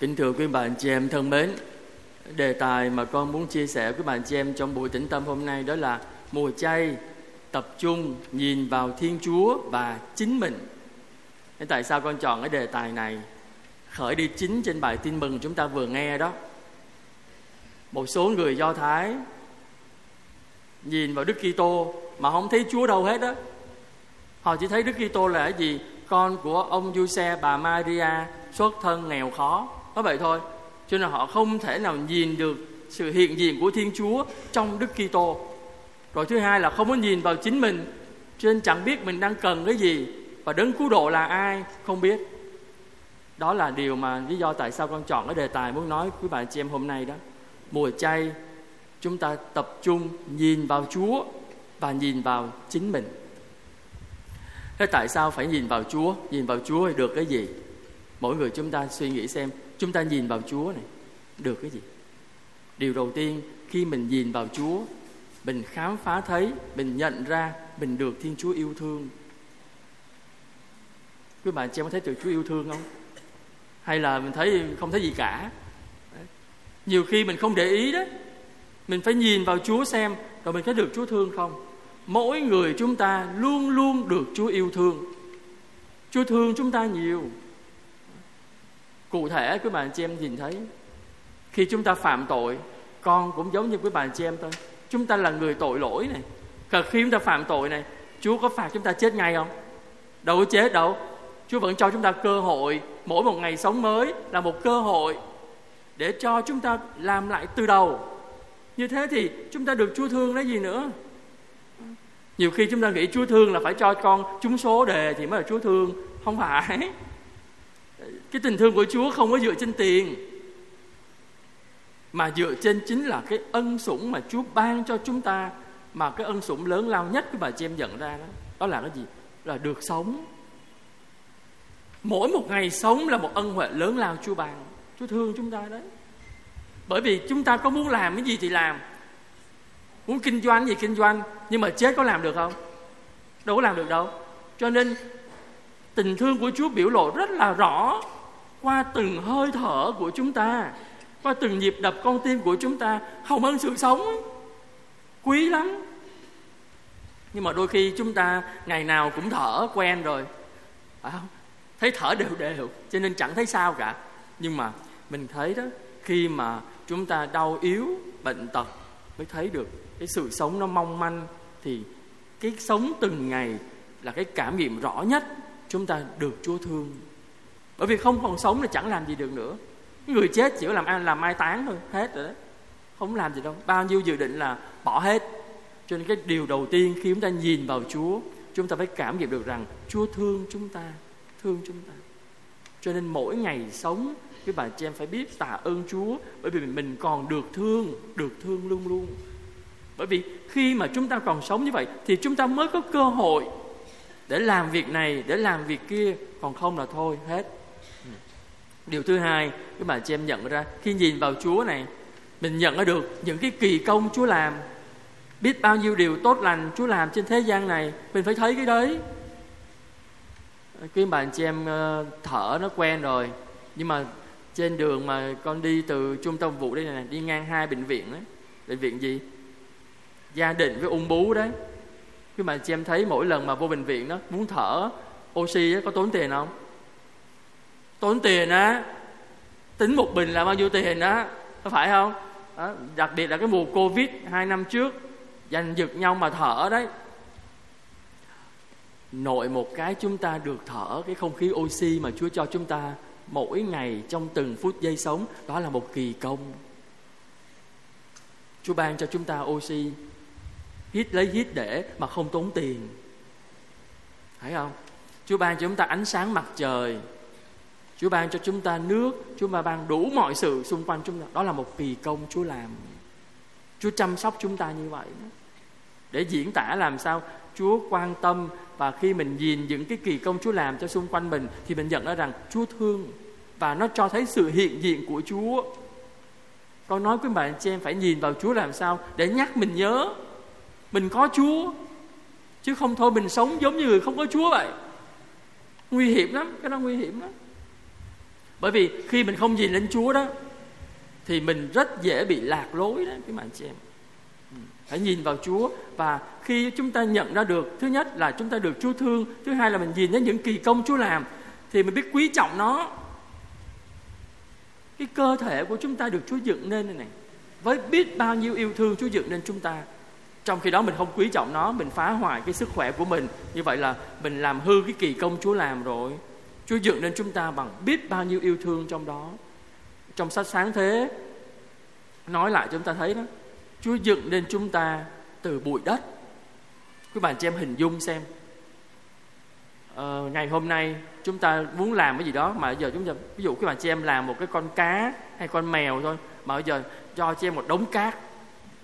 Kính thưa quý bạn chị em thân mến, đề tài mà con muốn chia sẻ với bạn chị em trong buổi tĩnh tâm hôm nay đó là mùa chay tập trung nhìn vào Thiên Chúa và chính mình. Thế tại sao con chọn cái đề tài này? Khởi đi chính trên bài tin mừng chúng ta vừa nghe đó. Một số người Do Thái nhìn vào Đức Kitô mà không thấy Chúa đâu hết đó. Họ chỉ thấy Đức Kitô là cái gì? Con của ông Giuse bà Maria xuất thân nghèo khó có vậy thôi, cho nên họ không thể nào nhìn được sự hiện diện của Thiên Chúa trong Đức Kitô. Rồi thứ hai là không có nhìn vào chính mình, cho nên chẳng biết mình đang cần cái gì và đấng cứu độ là ai, không biết. Đó là điều mà lý do tại sao con chọn cái đề tài muốn nói với bạn chị em hôm nay đó. Mùa chay, chúng ta tập trung nhìn vào Chúa và nhìn vào chính mình. Thế tại sao phải nhìn vào Chúa? Nhìn vào Chúa thì được cái gì? Mỗi người chúng ta suy nghĩ xem chúng ta nhìn vào Chúa này, được cái gì? Điều đầu tiên, khi mình nhìn vào Chúa, mình khám phá thấy, mình nhận ra mình được Thiên Chúa yêu thương. Quý bạn, chị có thấy được Chúa yêu thương không? Hay là mình thấy không thấy gì cả? Nhiều khi mình không để ý đó. Mình phải nhìn vào Chúa xem rồi mình có được Chúa thương không? Mỗi người chúng ta luôn luôn được Chúa yêu thương. Chúa thương chúng ta nhiều cụ thể quý bạn chị em nhìn thấy, khi chúng ta phạm tội, con cũng giống như quý bạn chị em thôi. Chúng ta là người tội lỗi này. Và khi chúng ta phạm tội này, Chúa có phạt chúng ta chết ngay không? Đâu có chết đâu? Chúa vẫn cho chúng ta cơ hội, mỗi một ngày sống mới là một cơ hội để cho chúng ta làm lại từ đầu. Như thế thì chúng ta được Chúa thương lấy gì nữa? Nhiều khi chúng ta nghĩ Chúa thương là phải cho con trúng số đề thì mới là Chúa thương. Không phải cái tình thương của Chúa không có dựa trên tiền, mà dựa trên chính là cái ân sủng mà Chúa ban cho chúng ta. Mà cái ân sủng lớn lao nhất của bà chị em nhận ra đó đó là cái gì? Là được sống. Mỗi một ngày sống là một ân huệ lớn lao Chúa ban. Chúa thương chúng ta đấy. Bởi vì chúng ta có muốn làm cái gì thì làm. Muốn kinh doanh gì kinh doanh, nhưng mà chết có làm được không? Đâu có làm được đâu. Cho nên tình thương của Chúa biểu lộ rất là rõ qua từng hơi thở của chúng ta, qua từng nhịp đập con tim của chúng ta hồng ân sự sống. Quý lắm. Nhưng mà đôi khi chúng ta ngày nào cũng thở quen rồi. Phải không? Thấy thở đều đều, cho nên chẳng thấy sao cả. Nhưng mà mình thấy đó, khi mà chúng ta đau yếu, bệnh tật mới thấy được cái sự sống nó mong manh, thì cái sống từng ngày là cái cảm nghiệm rõ nhất chúng ta được Chúa thương bởi vì không còn sống thì chẳng làm gì được nữa. Người chết chỉ có làm ăn, làm mai táng thôi, hết rồi đó không làm gì đâu. Bao nhiêu dự định là bỏ hết. Cho nên cái điều đầu tiên khi chúng ta nhìn vào Chúa, chúng ta phải cảm nghiệm được rằng Chúa thương chúng ta, thương chúng ta. Cho nên mỗi ngày sống, cái bà chị em phải biết tạ ơn Chúa, bởi vì mình còn được thương được thương luôn luôn. Bởi vì khi mà chúng ta còn sống như vậy thì chúng ta mới có cơ hội để làm việc này, để làm việc kia. Còn không là thôi, hết điều thứ hai các bạn chị em nhận ra khi nhìn vào chúa này mình nhận ra được những cái kỳ công chúa làm. Biết bao nhiêu điều tốt lành chúa làm trên thế gian này mình phải thấy cái đấy. Cái bạn chị em ờ, thở nó quen rồi nhưng mà trên đường mà con đi từ trung tâm vụ đây này đi ngang hai bệnh viện đấy bệnh viện gì? Gia đình với ung bú đấy. Cái bạn chị em thấy mỗi lần mà vô bệnh viện đó muốn thở oxy đó, có tốn tiền không? Tốn tiền á tính một bình là bao nhiêu tiền á có phải không? Đó, đặc biệt là cái mùa covid hai năm trước giành giật nhau mà thở đấy. Nội một cái chúng ta được thở cái không khí oxy mà Chúa cho chúng ta mỗi ngày trong từng phút giây sống đó là một kỳ công. Chúa ban cho chúng ta oxy hít lấy hít để mà không tốn tiền. Thấy không? Chúa ban cho chúng ta ánh sáng mặt trời Chúa ban cho chúng ta nước, Chúa ban đủ mọi sự xung quanh chúng ta. Đó là một kỳ công Chúa làm. Chúa chăm sóc chúng ta như vậy. Để diễn tả làm sao Chúa quan tâm Và khi mình nhìn những cái kỳ công Chúa làm cho xung quanh mình Thì mình nhận ra rằng Chúa thương Và nó cho thấy sự hiện diện của Chúa. Con nói với bạn chị em phải nhìn vào Chúa làm sao Để nhắc mình nhớ Mình có Chúa. Chứ không thôi mình sống giống như người không có Chúa vậy. Nguy hiểm lắm, Cái đó nguy hiểm lắm bởi vì khi mình không nhìn lên Chúa đó, thì mình rất dễ bị lạc lối đó cái bạn chị em. Ừ, phải nhìn vào Chúa. Và khi chúng ta nhận ra được, thứ nhất là chúng ta được Chúa thương, thứ hai là mình nhìn đến những kỳ công Chúa làm, thì mình biết quý trọng nó. Cái cơ thể của chúng ta được Chúa dựng nên này này. Với biết bao nhiêu yêu thương Chúa dựng nên chúng ta, trong khi đó mình không quý trọng nó, mình phá hoại cái sức khỏe của mình. Như vậy là mình làm hư cái kỳ công Chúa làm rồi. Chúa dựng nên chúng ta bằng biết bao nhiêu yêu thương trong đó. Trong sách sáng thế nói lại chúng ta thấy đó Chúa dựng nên chúng ta từ bụi đất. Quý bạn chị em hình dung xem. Ờ, ngày hôm nay chúng ta muốn làm cái gì đó mà giờ chúng ta ví dụ các bạn chị em làm một cái con cá hay con mèo thôi mà bây giờ cho chị em một đống cát.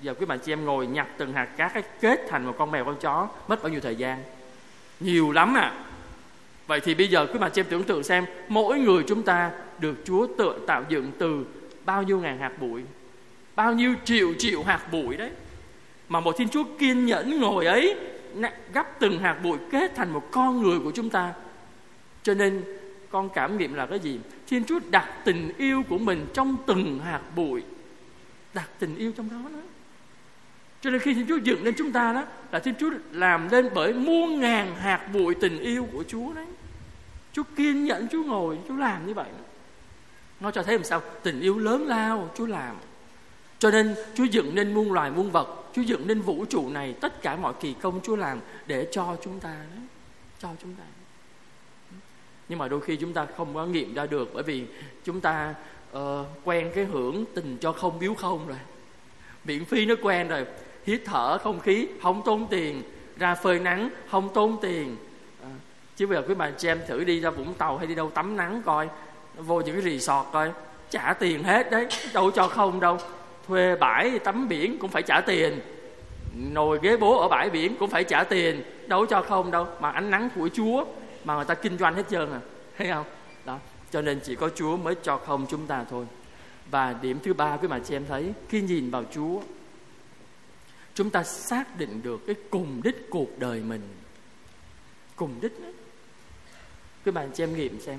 Giờ quý bạn chị em ngồi nhặt từng hạt cát ấy kết thành một con mèo con chó mất bao nhiêu thời gian? Nhiều lắm à vậy thì bây giờ quý bà chị em tưởng tượng xem, mỗi người chúng ta được Chúa tự tạo dựng từ bao nhiêu ngàn hạt bụi, bao nhiêu triệu triệu hạt bụi đấy. Mà một Thiên Chúa kiên nhẫn ngồi ấy gấp từng hạt bụi kết thành một con người của chúng ta. Cho nên con cảm nghiệm là cái gì? Thiên Chúa đặt tình yêu của mình trong từng hạt bụi, đặt tình yêu trong đó đó cho nên khi Thiên Chúa dựng lên chúng ta đó là Thiên Chúa làm nên bởi muôn ngàn hạt bụi tình yêu của Chúa đấy. Chúa kiên nhẫn Chúa ngồi Chúa làm như vậy. Nó cho thấy làm sao? Tình yêu lớn lao Chúa làm. Cho nên Chúa dựng nên muôn loài muôn vật Chúa dựng nên vũ trụ này tất cả mọi kỳ công Chúa làm để cho chúng ta đó cho chúng ta. Nhưng mà đôi khi chúng ta không có nghiệm ra được bởi vì chúng ta uh, quen cái hưởng tình cho không biếu không rồi. Miễn phí nó quen rồi hít thở không khí không tốn tiền ra phơi nắng không tốn tiền. À, chứ bây giờ quý bà chị em thử đi ra vũng tàu hay đi đâu tắm nắng coi vô những cái resort coi trả tiền hết đấy đâu cho không đâu. Thuê bãi tắm biển cũng phải trả tiền nồi ghế bố ở bãi biển cũng phải trả tiền đâu cho không đâu. Mà ánh nắng của chúa mà người ta kinh doanh hết trơn à thấy không? Đó cho nên chỉ có chúa mới cho không chúng ta thôi. Và điểm thứ ba quý bà chị em thấy khi nhìn vào chúa chúng ta xác định được cái cùng đích cuộc đời mình. Cùng đích đó. các bạn xem nghiệm xem.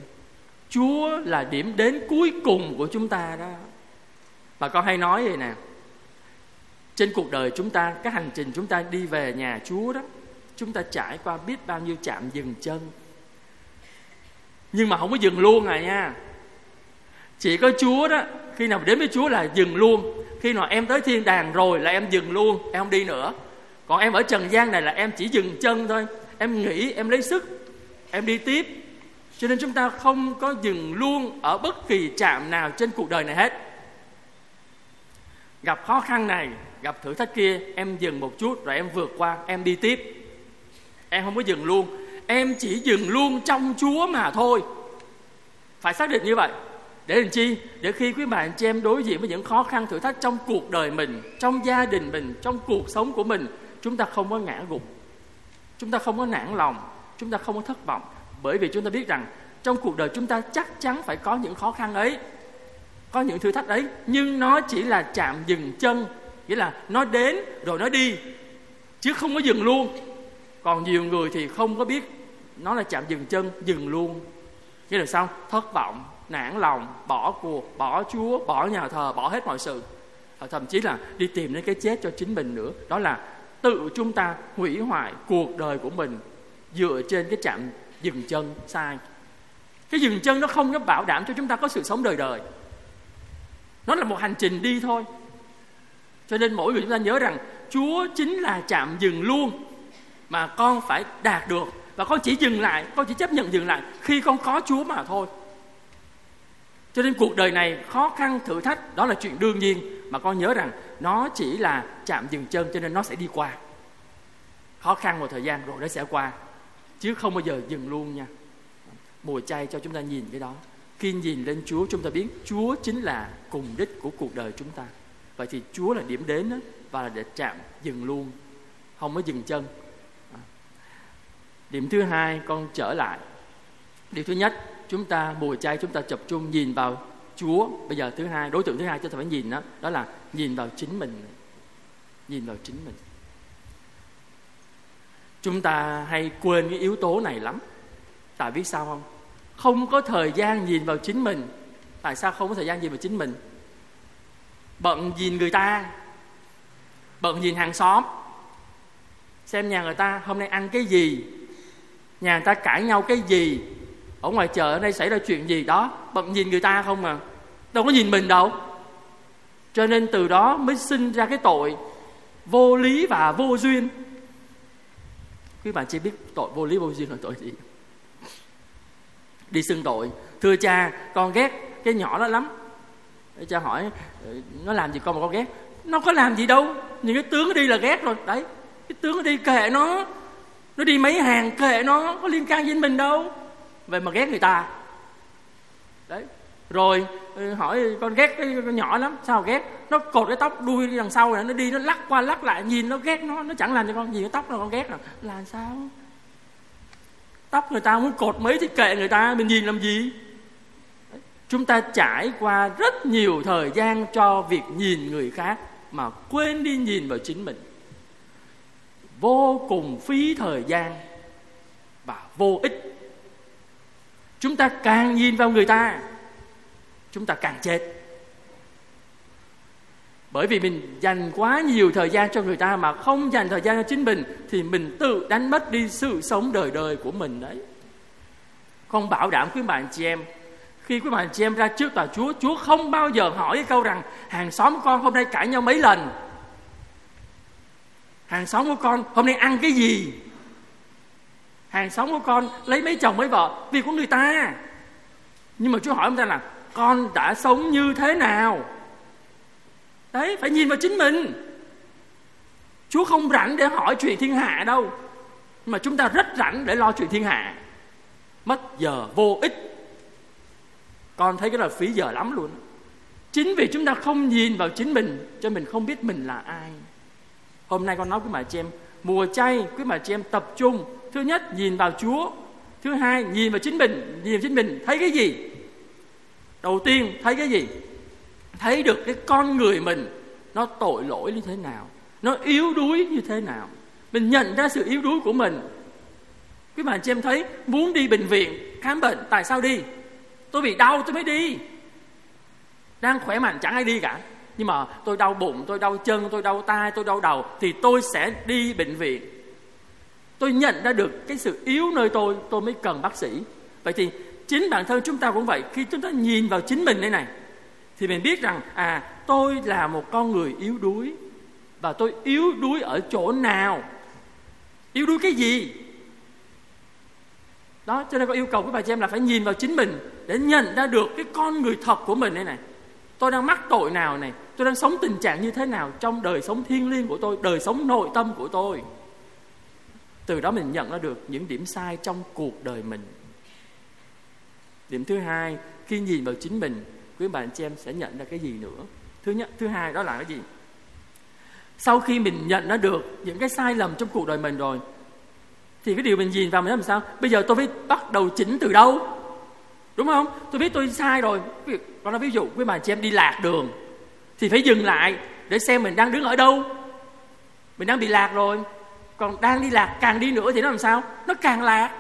Chúa là điểm đến cuối cùng của chúng ta đó. Mà con hay nói vậy nè. Trên cuộc đời chúng ta, cái hành trình chúng ta đi về nhà chúa đó, chúng ta trải qua biết bao nhiêu chạm dừng chân. Nhưng mà không có dừng luôn à nha. Chỉ có chúa đó, khi nào đến với chúa là dừng luôn khi nào em tới thiên đàng rồi là em dừng luôn, em không đi nữa. Còn em ở trần gian này là em chỉ dừng chân thôi. Em nghĩ em lấy sức, em đi tiếp. Cho nên chúng ta không có dừng luôn ở bất kỳ trạm nào trên cuộc đời này hết. Gặp khó khăn này, gặp thử thách kia, em dừng một chút rồi em vượt qua, em đi tiếp. Em không có dừng luôn, em chỉ dừng luôn trong chúa mà thôi. Phải xác định như vậy để làm chi? Để khi quý bạn chị em đối diện với những khó khăn, thử thách trong cuộc đời mình, trong gia đình mình, trong cuộc sống của mình, chúng ta không có ngã gục. Chúng ta không có nản lòng. Chúng ta không có thất vọng. Bởi vì chúng ta biết rằng trong cuộc đời chúng ta chắc chắn phải có những khó khăn ấy, có những thử thách ấy. Nhưng nó chỉ là chạm dừng chân, nghĩa là nó đến rồi nó đi, chứ không có dừng luôn. Còn nhiều người thì không có biết nó là chạm dừng chân, dừng luôn. Nghĩa là sao? Thất vọng nản lòng, bỏ cuộc, bỏ chúa, bỏ nhà thờ, bỏ hết mọi sự. Thậm chí là đi tìm đến cái chết cho chính mình nữa. Đó là tự chúng ta hủy hoại cuộc đời của mình dựa trên cái chạm dừng chân sai. Cái dừng chân nó không có bảo đảm cho chúng ta có sự sống đời đời. Nó là một hành trình đi thôi. Cho nên mỗi người chúng ta nhớ rằng chúa chính là chạm dừng luôn mà con phải đạt được. Và con chỉ dừng lại, con chỉ chấp nhận dừng lại khi con có chúa mà thôi cho nên cuộc đời này khó khăn thử thách đó là chuyện đương nhiên. Mà con nhớ rằng nó chỉ là chạm dừng chân cho nên nó sẽ đi qua. Khó khăn một thời gian rồi nó sẽ qua. Chứ không bao giờ dừng luôn nha. Mùa chay cho chúng ta nhìn cái đó. Khi nhìn lên Chúa chúng ta biết Chúa chính là cùng đích của cuộc đời chúng ta. Vậy thì Chúa là điểm đến đó, và là để chạm dừng luôn không có dừng chân. Điểm thứ hai con trở lại. Điểm thứ nhất chúng ta, mùa chay chúng ta tập trung nhìn vào Chúa. Bây giờ thứ hai, đối tượng thứ hai chúng ta phải nhìn đó đó là nhìn vào chính mình. Nhìn vào chính mình. Chúng ta hay quên cái yếu tố này lắm. Tại biết sao không? Không có thời gian nhìn vào chính mình. Tại sao không có thời gian nhìn vào chính mình? Bận nhìn người ta. Bận nhìn hàng xóm. Xem nhà người ta hôm nay ăn cái gì. Nhà người ta cãi nhau cái gì ở ngoài chợ ở đây xảy ra chuyện gì đó? Bận nhìn người ta không à? đâu có nhìn mình đâu. Cho nên từ đó mới sinh ra cái tội vô lý và vô duyên. Quý bạn chỉ biết tội vô lý vô duyên là tội gì? Đi xưng tội. Thưa cha, con ghét cái nhỏ đó lắm. Cha hỏi ừ, nó làm gì con mà con ghét? Nó có làm gì đâu. Những cái tướng đi là ghét rồi. Đấy, cái tướng đi kệ nó. Nó đi mấy hàng kệ nó, có liên can với mình đâu về mà ghét người ta. Đấy. Rồi ừ, hỏi con ghét cái con nhỏ lắm, sao ghét? Nó cột cái tóc đuôi đằng sau này, nó đi, nó lắc qua lắc lại, nhìn nó ghét nó nó chẳng làm cho con gì, cái tóc nào con ghét rồi. Là sao? Tóc người ta muốn cột mấy thì kệ người ta, mình nhìn làm gì? Chúng ta trải qua rất nhiều thời gian cho việc nhìn người khác mà quên đi nhìn vào chính mình. Vô cùng phí thời gian và vô ích chúng ta càng nhìn vào người ta, chúng ta càng chết. Bởi vì mình dành quá nhiều thời gian cho người ta mà không dành thời gian cho chính mình, thì mình tự đánh mất đi sự sống đời đời của mình đấy. Không bảo đảm quý bạn chị em, khi quý bạn chị em ra trước tòa Chúa Chúa không bao giờ hỏi cái câu rằng, hàng xóm của con hôm nay cãi nhau mấy lần? Hàng xóm của con hôm nay ăn cái gì? Hàng xóm của con lấy mấy chồng mấy vợ vì của người ta. Nhưng mà Chúa hỏi ông ta là, con đã sống như thế nào? Đấy, phải nhìn vào chính mình. Chúa không rảnh để hỏi chuyện thiên hạ đâu, mà chúng ta rất rảnh để lo chuyện thiên hạ. Mất giờ vô ích. Con thấy cái là phí giờ lắm luôn. Chính vì chúng ta không nhìn vào chính mình, cho mình không biết mình là ai. Hôm nay con nói với bà chị em, mùa chay, quý bà chị em tập trung thứ nhất, nhìn vào chúa. Thứ hai, nhìn vào chính mình. Nhìn vào chính mình, thấy cái gì? Đầu tiên, thấy cái gì? Thấy được cái con người mình nó tội lỗi như thế nào, nó yếu đuối như thế nào. Mình nhận ra sự yếu đuối của mình. Quý bạn chị em thấy, muốn đi bệnh viện, khám bệnh, tại sao đi? Tôi bị đau, tôi mới đi. Đang khỏe mạnh chẳng ai đi cả. Nhưng mà tôi đau bụng, tôi đau chân, tôi đau tai, tôi đau đầu, thì tôi sẽ đi bệnh viện tôi nhận ra được cái sự yếu nơi tôi tôi mới cần bác sĩ. Vậy thì chính bản thân chúng ta cũng vậy. Khi chúng ta nhìn vào chính mình đây này, thì mình biết rằng à tôi là một con người yếu đuối. Và tôi yếu đuối ở chỗ nào? Yếu đuối cái gì? Đó, cho nên có yêu cầu các bà chị em là phải nhìn vào chính mình để nhận ra được cái con người thật của mình đây này. Tôi đang mắc tội nào này? Tôi đang sống tình trạng như thế nào trong đời sống thiêng liêng của tôi, đời sống nội tâm của tôi? Từ đó mình nhận ra được những điểm sai trong cuộc đời mình. Điểm thứ hai, khi nhìn vào chính mình, quý bạn chị em sẽ nhận ra cái gì nữa? Thứ nhất, thứ hai đó là cái gì? Sau khi mình nhận ra được những cái sai lầm trong cuộc đời mình rồi, thì cái điều mình nhìn vào mình làm sao? Bây giờ tôi phải bắt đầu chỉnh từ đâu? Đúng không? Tôi biết tôi sai rồi. Con nói ví dụ, quý bạn chị em đi lạc đường, thì phải dừng lại để xem mình đang đứng ở đâu. Mình đang bị lạc rồi còn đang đi lạc, càng đi nữa thì nó làm sao? Nó càng lạc.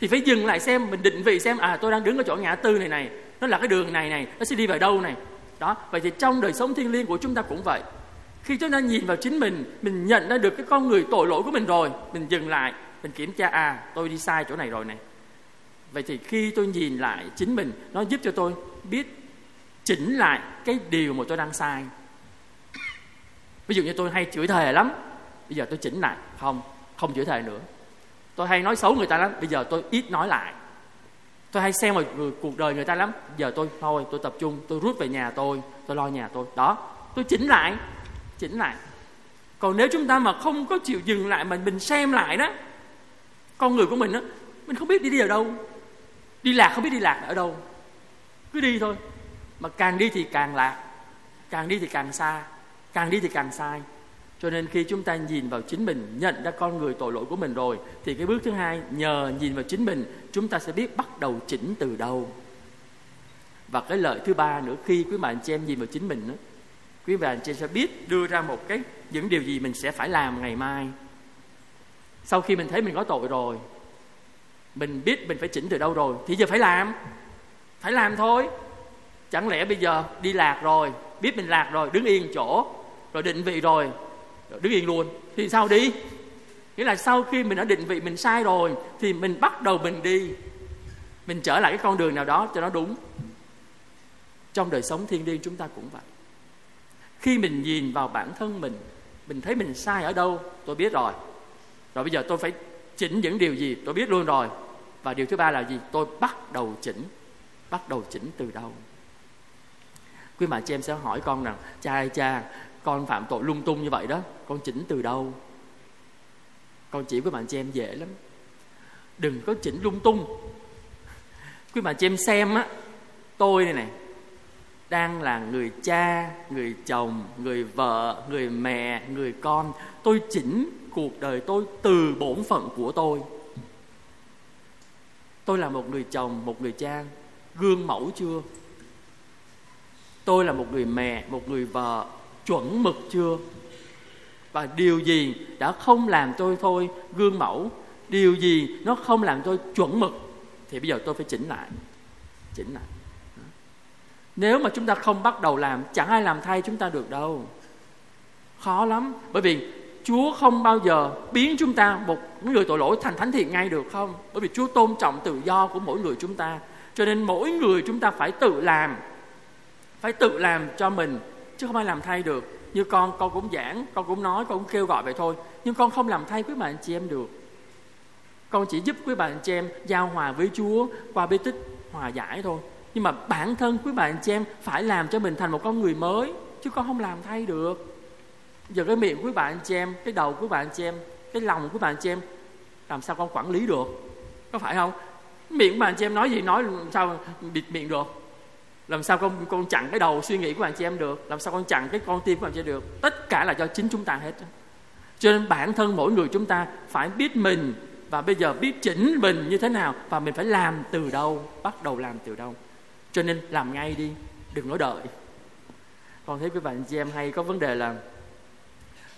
Thì phải dừng lại xem, mình định vị xem à tôi đang đứng ở chỗ ngã tư này này, nó là cái đường này này, nó sẽ đi vào đâu này. Đó, vậy thì trong đời sống thiêng liêng của chúng ta cũng vậy. Khi chúng ta nhìn vào chính mình mình nhận ra được cái con người tội lỗi của mình rồi, mình dừng lại, mình kiểm tra à tôi đi sai chỗ này rồi này. Vậy thì khi tôi nhìn lại chính mình, nó giúp cho tôi biết chỉnh lại cái điều mà tôi đang sai. Ví dụ như tôi hay chửi thề lắm bây giờ tôi chỉnh lại. Không không chửi thề nữa. Tôi hay nói xấu người ta lắm. Bây giờ tôi ít nói lại. Tôi hay xem vào cuộc đời người ta lắm. Giờ tôi, thôi, tôi tập trung. Tôi rút về nhà tôi. Tôi lo nhà tôi. Đó. Tôi chỉnh lại. Chỉnh lại. Còn nếu chúng ta mà không có chịu dừng lại mà mình xem lại đó, con người của mình đó mình không biết đi đi ở đâu. Đi lạc không biết đi lạc ở đâu. Cứ đi thôi. Mà càng đi thì càng lạc. Càng đi thì càng xa. Càng đi thì càng sai cho nên khi chúng ta nhìn vào chính mình nhận ra con người tội lỗi của mình rồi thì cái bước thứ hai nhờ nhìn vào chính mình chúng ta sẽ biết bắt đầu chỉnh từ đâu. Và cái lợi thứ ba nữa khi quý bạn chị em nhìn vào chính mình đó, quý bạn chị em sẽ biết đưa ra một cái những điều gì mình sẽ phải làm ngày mai. Sau khi mình thấy mình có tội rồi mình biết mình phải chỉnh từ đâu rồi thì giờ phải làm. Phải làm thôi. Chẳng lẽ bây giờ đi lạc rồi biết mình lạc rồi đứng yên chỗ rồi định vị rồi, rồi đứng yên luôn. Thì sao đi? Nghĩa là sau khi mình đã định vị mình sai rồi, thì mình bắt đầu mình đi. Mình trở lại cái con đường nào đó cho nó đúng. Trong đời sống thiên liêng chúng ta cũng vậy. Khi mình nhìn vào bản thân mình mình thấy mình sai ở đâu, tôi biết rồi. Rồi bây giờ tôi phải chỉnh những điều gì, tôi biết luôn rồi. Và điều thứ ba là gì? Tôi bắt đầu chỉnh. Bắt đầu chỉnh từ đâu? Quý bà chị em sẽ hỏi con rằng, cha ơi, cha con phạm tội lung tung như vậy đó, con chỉnh từ đâu? Con chỉ với bạn chị em dễ lắm. Đừng có chỉnh lung tung. Quý bà chị em xem á, tôi này này, đang là người cha, người chồng, người vợ, người mẹ, người con. Tôi chỉnh cuộc đời tôi từ bổn phận của tôi. Tôi là một người chồng, một người cha, gương mẫu chưa? Tôi là một người mẹ, một người vợ chuẩn mực chưa và điều gì đã không làm tôi thôi gương mẫu, điều gì nó không làm tôi chuẩn mực thì bây giờ tôi phải chỉnh lại chỉnh lại nếu mà chúng ta không bắt đầu làm, chẳng ai làm thay chúng ta được đâu khó lắm, bởi vì Chúa không bao giờ biến chúng ta một người tội lỗi thành thánh thiện ngay được không? Bởi vì Chúa tôn trọng tự do của mỗi người chúng ta. Cho nên mỗi người chúng ta phải tự làm. Phải tự làm cho mình chứ không ai làm thay được. Như con, con cũng giảng, con cũng nói, con cũng kêu gọi vậy thôi. Nhưng con không làm thay quý bạn chị em được. Con chỉ giúp quý bạn chị em giao hòa với Chúa qua bí tích hòa giải thôi. Nhưng mà bản thân quý bạn chị em phải làm cho mình thành một con người mới chứ con không làm thay được giờ cái miệng của bạn chị em cái đầu của bạn chị em cái lòng của bạn chị em làm sao con quản lý được có phải không miệng bạn chị em nói gì nói sao bịt miệng được làm sao con con chặn cái đầu suy nghĩ của bạn chị em được? Làm sao con chặn cái con tim của bạn chị em được? Tất cả là do chính chúng ta hết. Cho nên bản thân mỗi người chúng ta phải biết mình và bây giờ biết chỉnh mình như thế nào và mình phải làm từ đâu, bắt đầu làm từ đâu. Cho nên làm ngay đi, đừng nói đợi. Con thấy quý bạn chị em hay có vấn đề là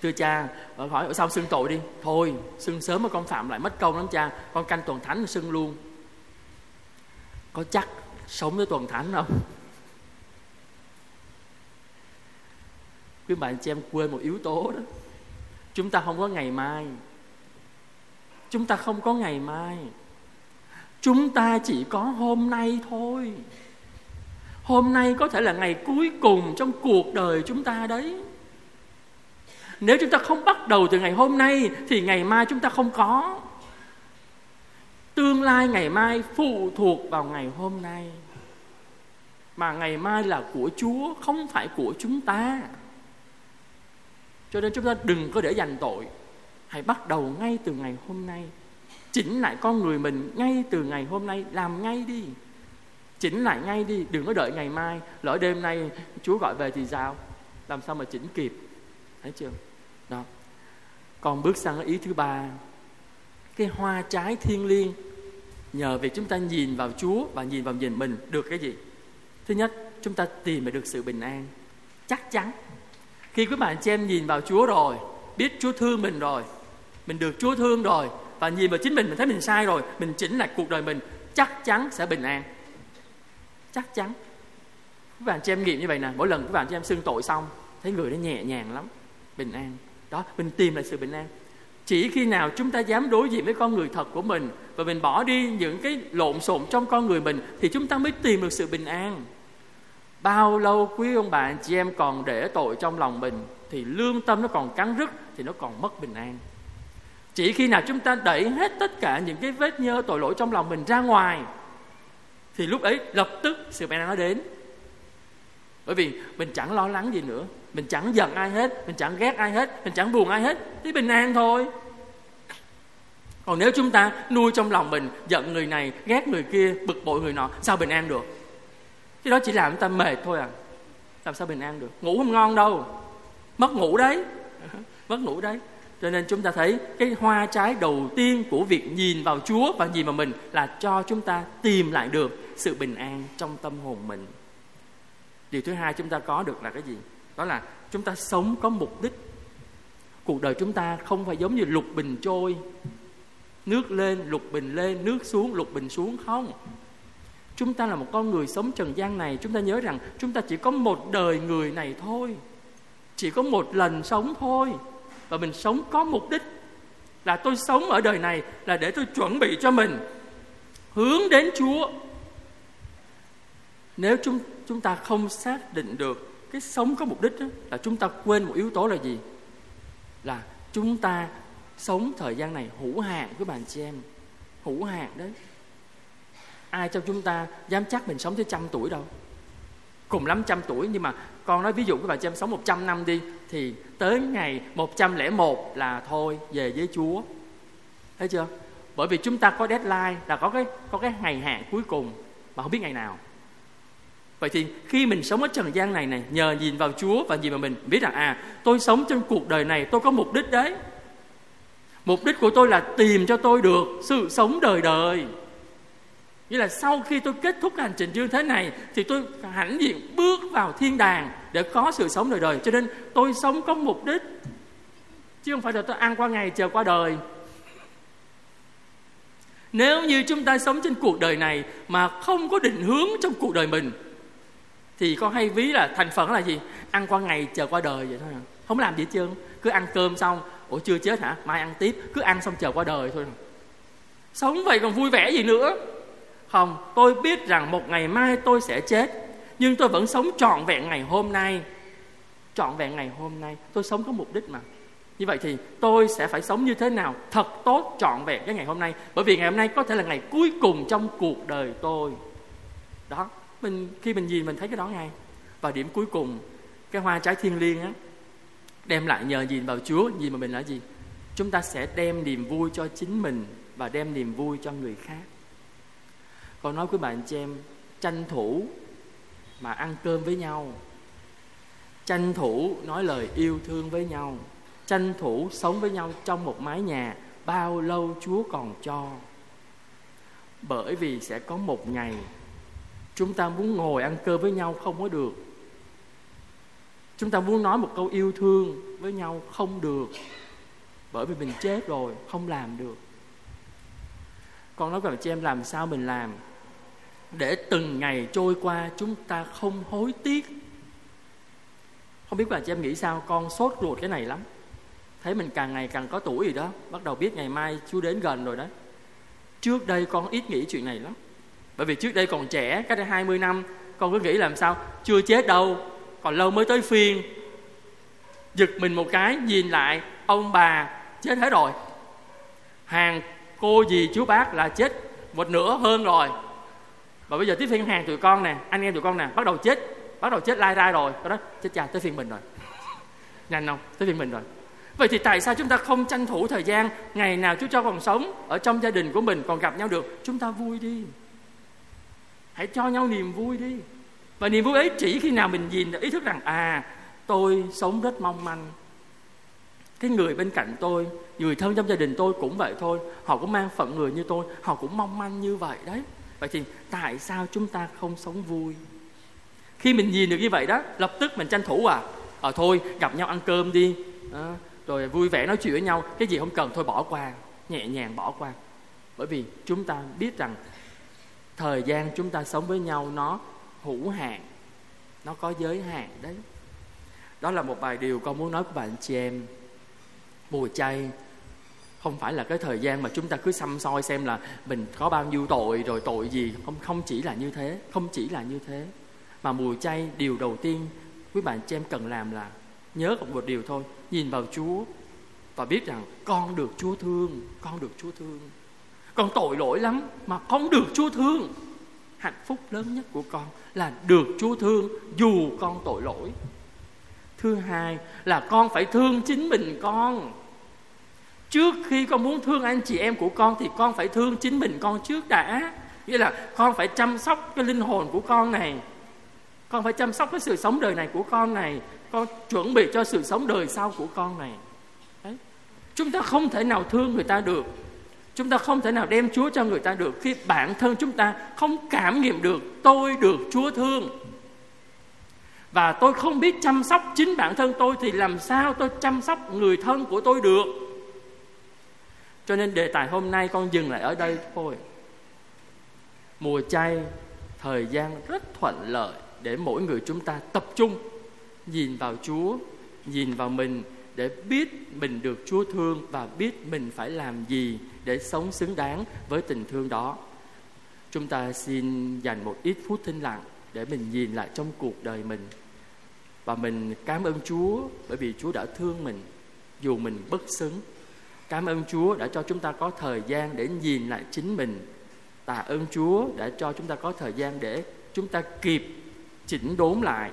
thưa cha ở hỏi ở sao xưng tội đi. Thôi, xưng sớm mà con phạm lại mất công lắm cha. Con canh tuần thánh xưng luôn. Có chắc sống với tuần thánh không? Quý bạn chị em quên một yếu tố đó. Chúng ta không có ngày mai. Chúng ta không có ngày mai. Chúng ta chỉ có hôm nay thôi. Hôm nay có thể là ngày cuối cùng trong cuộc đời chúng ta đấy. Nếu chúng ta không bắt đầu từ ngày hôm nay, thì ngày mai chúng ta không có. Tương lai ngày mai phụ thuộc vào ngày hôm nay. Mà ngày mai là của chúa, không phải của chúng ta cho nên chúng ta đừng có để dành tội. Hãy bắt đầu ngay từ ngày hôm nay. Chỉnh lại con người mình ngay từ ngày hôm nay. Làm ngay đi. Chỉnh lại ngay đi. Đừng có đợi ngày mai. Lỡ đêm nay chúa gọi về thì sao? Làm sao mà chỉnh kịp? Thấy chưa? Đó. Còn bước sang ý thứ ba. Cái hoa trái thiên liêng. Nhờ việc chúng ta nhìn vào chúa và nhìn vào nhìn mình được cái gì? Thứ nhất, chúng ta tìm được sự bình an. Chắc chắn khi các bạn chị em nhìn vào chúa rồi, biết chúa thương mình rồi, mình được chúa thương rồi, và nhìn vào chính mình mình thấy mình sai rồi, mình chỉnh lại cuộc đời mình, chắc chắn sẽ bình an. Chắc chắn. Các bạn chị em nghiệm như vậy nè, mỗi lần các bạn chị em xưng tội xong, thấy người nó nhẹ nhàng lắm, bình an. Đó, mình tìm lại sự bình an. Chỉ khi nào chúng ta dám đối diện với con người thật của mình và mình bỏ đi những cái lộn xộn trong con người mình, thì chúng ta mới tìm được sự bình an bao lâu quý ông bà chị em còn để tội trong lòng mình, thì lương tâm nó còn cắn rứt, thì nó còn mất bình an. Chỉ khi nào chúng ta đẩy hết tất cả những cái vết nhơ tội lỗi trong lòng mình ra ngoài, thì lúc ấy lập tức sự bình an nó đến. Bởi vì mình chẳng lo lắng gì nữa, mình chẳng giận ai hết, mình chẳng ghét ai hết, mình chẳng buồn ai hết thì bình an thôi. Còn nếu chúng ta nuôi trong lòng mình giận người này, ghét người kia, bực bội người nọ, sao bình an được? Cái đó chỉ làm chúng ta mệt thôi à. Làm sao bình an được? Ngủ không ngon đâu. Mất ngủ đấy. Mất ngủ đấy. Cho nên chúng ta thấy cái hoa trái đầu tiên của việc nhìn vào Chúa và nhìn vào mình là cho chúng ta tìm lại được sự bình an trong tâm hồn mình. Điều thứ hai chúng ta có được là cái gì? đó là chúng ta sống có mục đích. Cuộc đời chúng ta không phải giống như lục bình trôi. Nước lên, lục bình lên, nước xuống, lục bình xuống. Không chúng ta là một con người sống trần gian này chúng ta nhớ rằng chúng ta chỉ có một đời người này thôi chỉ có một lần sống thôi và mình sống có mục đích là tôi sống ở đời này là để tôi chuẩn bị cho mình hướng đến Chúa. Nếu chúng chúng ta không xác định được cái sống có mục đích đó, là chúng ta quên một yếu tố là gì? Là chúng ta sống thời gian này hữu hạn với bạn chị em. Hữu hạn đấy. Ai trong chúng ta dám chắc mình sống tới trăm tuổi đâu. Cùng lắm trăm tuổi, nhưng mà con nói ví dụ các bạn chị em sống 100 năm đi, thì tới ngày 101 là thôi, về với Chúa. Thấy chưa? Bởi vì chúng ta có deadline, là có cái có cái ngày hạn cuối cùng, mà không biết ngày nào. Vậy thì khi mình sống ở trần gian này này, nhờ nhìn vào Chúa và nhìn vào mình biết rằng à tôi sống trong cuộc đời này, tôi có mục đích đấy. Mục đích của tôi là tìm cho tôi được sự sống đời đời. Nghĩa là sau khi tôi kết thúc hành trình như thế này thì tôi hãnh diện bước vào thiên đàng để có sự sống đời đời. Cho nên tôi sống có mục đích. Chứ không phải là tôi ăn qua ngày chờ qua đời. Nếu như chúng ta sống trên cuộc đời này mà không có định hướng trong cuộc đời mình thì con hay ví là thành phần là gì? Ăn qua ngày chờ qua đời vậy thôi. Không làm gì hết trơn. Cứ ăn cơm xong, ủa chưa chết hả? Mai ăn tiếp, cứ ăn xong chờ qua đời thôi. Sống vậy còn vui vẻ gì nữa? Không, tôi biết rằng một ngày mai tôi sẽ chết Nhưng tôi vẫn sống trọn vẹn ngày hôm nay. Trọn vẹn ngày hôm nay Tôi sống có mục đích mà. Như vậy thì tôi sẽ phải sống như thế nào Thật tốt trọn vẹn cái ngày hôm nay? Bởi vì ngày hôm nay có thể là ngày cuối cùng trong cuộc đời tôi. Đó mình Khi mình nhìn mình thấy cái đó ngay. Và điểm cuối cùng Cái hoa trái thiên liêng á Đem lại nhờ nhìn vào Chúa Nhìn mà mình là gì? Chúng ta sẽ đem niềm vui cho chính mình Và đem niềm vui cho người khác con nói với bạn chị em, tranh thủ mà ăn cơm với nhau. Tranh thủ nói lời yêu thương với nhau. Tranh thủ sống với nhau trong một mái nhà bao lâu chúa còn cho. Bởi vì sẽ có một ngày chúng ta muốn ngồi ăn cơm với nhau không có được. Chúng ta muốn nói một câu yêu thương với nhau không được. Bởi vì mình chết rồi, không làm được con nói với chị em làm sao mình làm. Để từng ngày trôi qua chúng ta không hối tiếc. Không biết bà chị em nghĩ sao, con sốt ruột cái này lắm. Thấy mình càng ngày càng có tuổi gì đó, bắt đầu biết ngày mai chú đến gần rồi đó. Trước đây con ít nghĩ chuyện này lắm. Bởi vì trước đây còn trẻ, cách đây 20 năm, con cứ nghĩ làm sao, chưa chết đâu, còn lâu mới tới phiên. Giật mình một cái, nhìn lại, ông bà chết hết rồi. Hàng cô dì chú bác là chết một nửa hơn rồi. Và bây giờ tiếp phiên hàng tụi con nè anh em tụi con nè bắt đầu chết bắt đầu chết lai ra rồi. Đó, đó chết cha tới phiên mình rồi. Nhanh không? Tới phiên mình rồi. Vậy thì tại sao chúng ta không tranh thủ thời gian ngày nào Chúa cho còn sống ở trong gia đình của mình còn gặp nhau được? Chúng ta vui đi. Hãy cho nhau niềm vui đi. Và niềm vui ấy chỉ khi nào mình nhìn ý thức rằng à tôi sống rất mong manh cái người bên cạnh tôi người thân trong gia đình tôi cũng vậy thôi. Họ cũng mang phận người như tôi họ cũng mong manh như vậy đấy. Vậy thì tại sao chúng ta không sống vui? Khi mình nhìn được như vậy đó lập tức mình tranh thủ à ờ thôi gặp nhau ăn cơm đi. À, rồi vui vẻ nói chuyện với nhau. Cái gì không cần thôi bỏ qua nhẹ nhàng bỏ qua. Bởi vì chúng ta biết rằng thời gian chúng ta sống với nhau nó hữu hạn nó có giới hạn đấy. Đó là một bài điều con muốn nói với bạn chị em mùa chay. Không phải là cái thời gian mà chúng ta cứ xăm soi xem là mình có bao nhiêu tội, rồi tội gì. Không không chỉ là như thế, không chỉ là như thế. Mà mùa chay, điều đầu tiên quý bạn chị em cần làm là nhớ một điều thôi. Nhìn vào Chúa và biết rằng con được Chúa thương, con được Chúa thương. Con tội lỗi lắm mà con được Chúa thương. Hạnh phúc lớn nhất của con là được Chúa thương dù con tội lỗi thứ hai là con phải thương chính mình con. Trước khi con muốn thương anh chị em của con thì con phải thương chính mình con trước đã. Nghĩa là con phải chăm sóc cái linh hồn của con này. Con phải chăm sóc cái sự sống đời này của con này. Con chuẩn bị cho sự sống đời sau của con này. Đấy. chúng ta không thể nào thương người ta được. Chúng ta không thể nào đem chúa cho người ta được khi bản thân chúng ta không cảm nghiệm được, tôi được chúa thương và tôi không biết chăm sóc chính bản thân tôi thì làm sao tôi chăm sóc người thân của tôi được. Cho nên đề tài hôm nay con dừng lại ở đây thôi. Mùa chay thời gian rất thuận lợi để mỗi người chúng ta tập trung nhìn vào Chúa, nhìn vào mình để biết mình được Chúa thương và biết mình phải làm gì để sống xứng đáng với tình thương đó. Chúng ta xin dành một ít phút thinh lặng để mình nhìn lại trong cuộc đời mình và mình cảm ơn Chúa bởi vì Chúa đã thương mình dù mình bất xứng. Cảm ơn Chúa đã cho chúng ta có thời gian để nhìn lại chính mình. Tạ ơn Chúa đã cho chúng ta có thời gian để chúng ta kịp chỉnh đốn lại,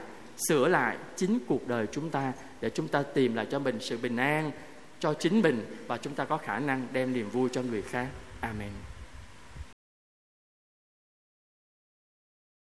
sửa lại chính cuộc đời chúng ta để chúng ta tìm lại cho mình sự bình an cho chính mình và chúng ta có khả năng đem niềm vui cho người khác. Amen.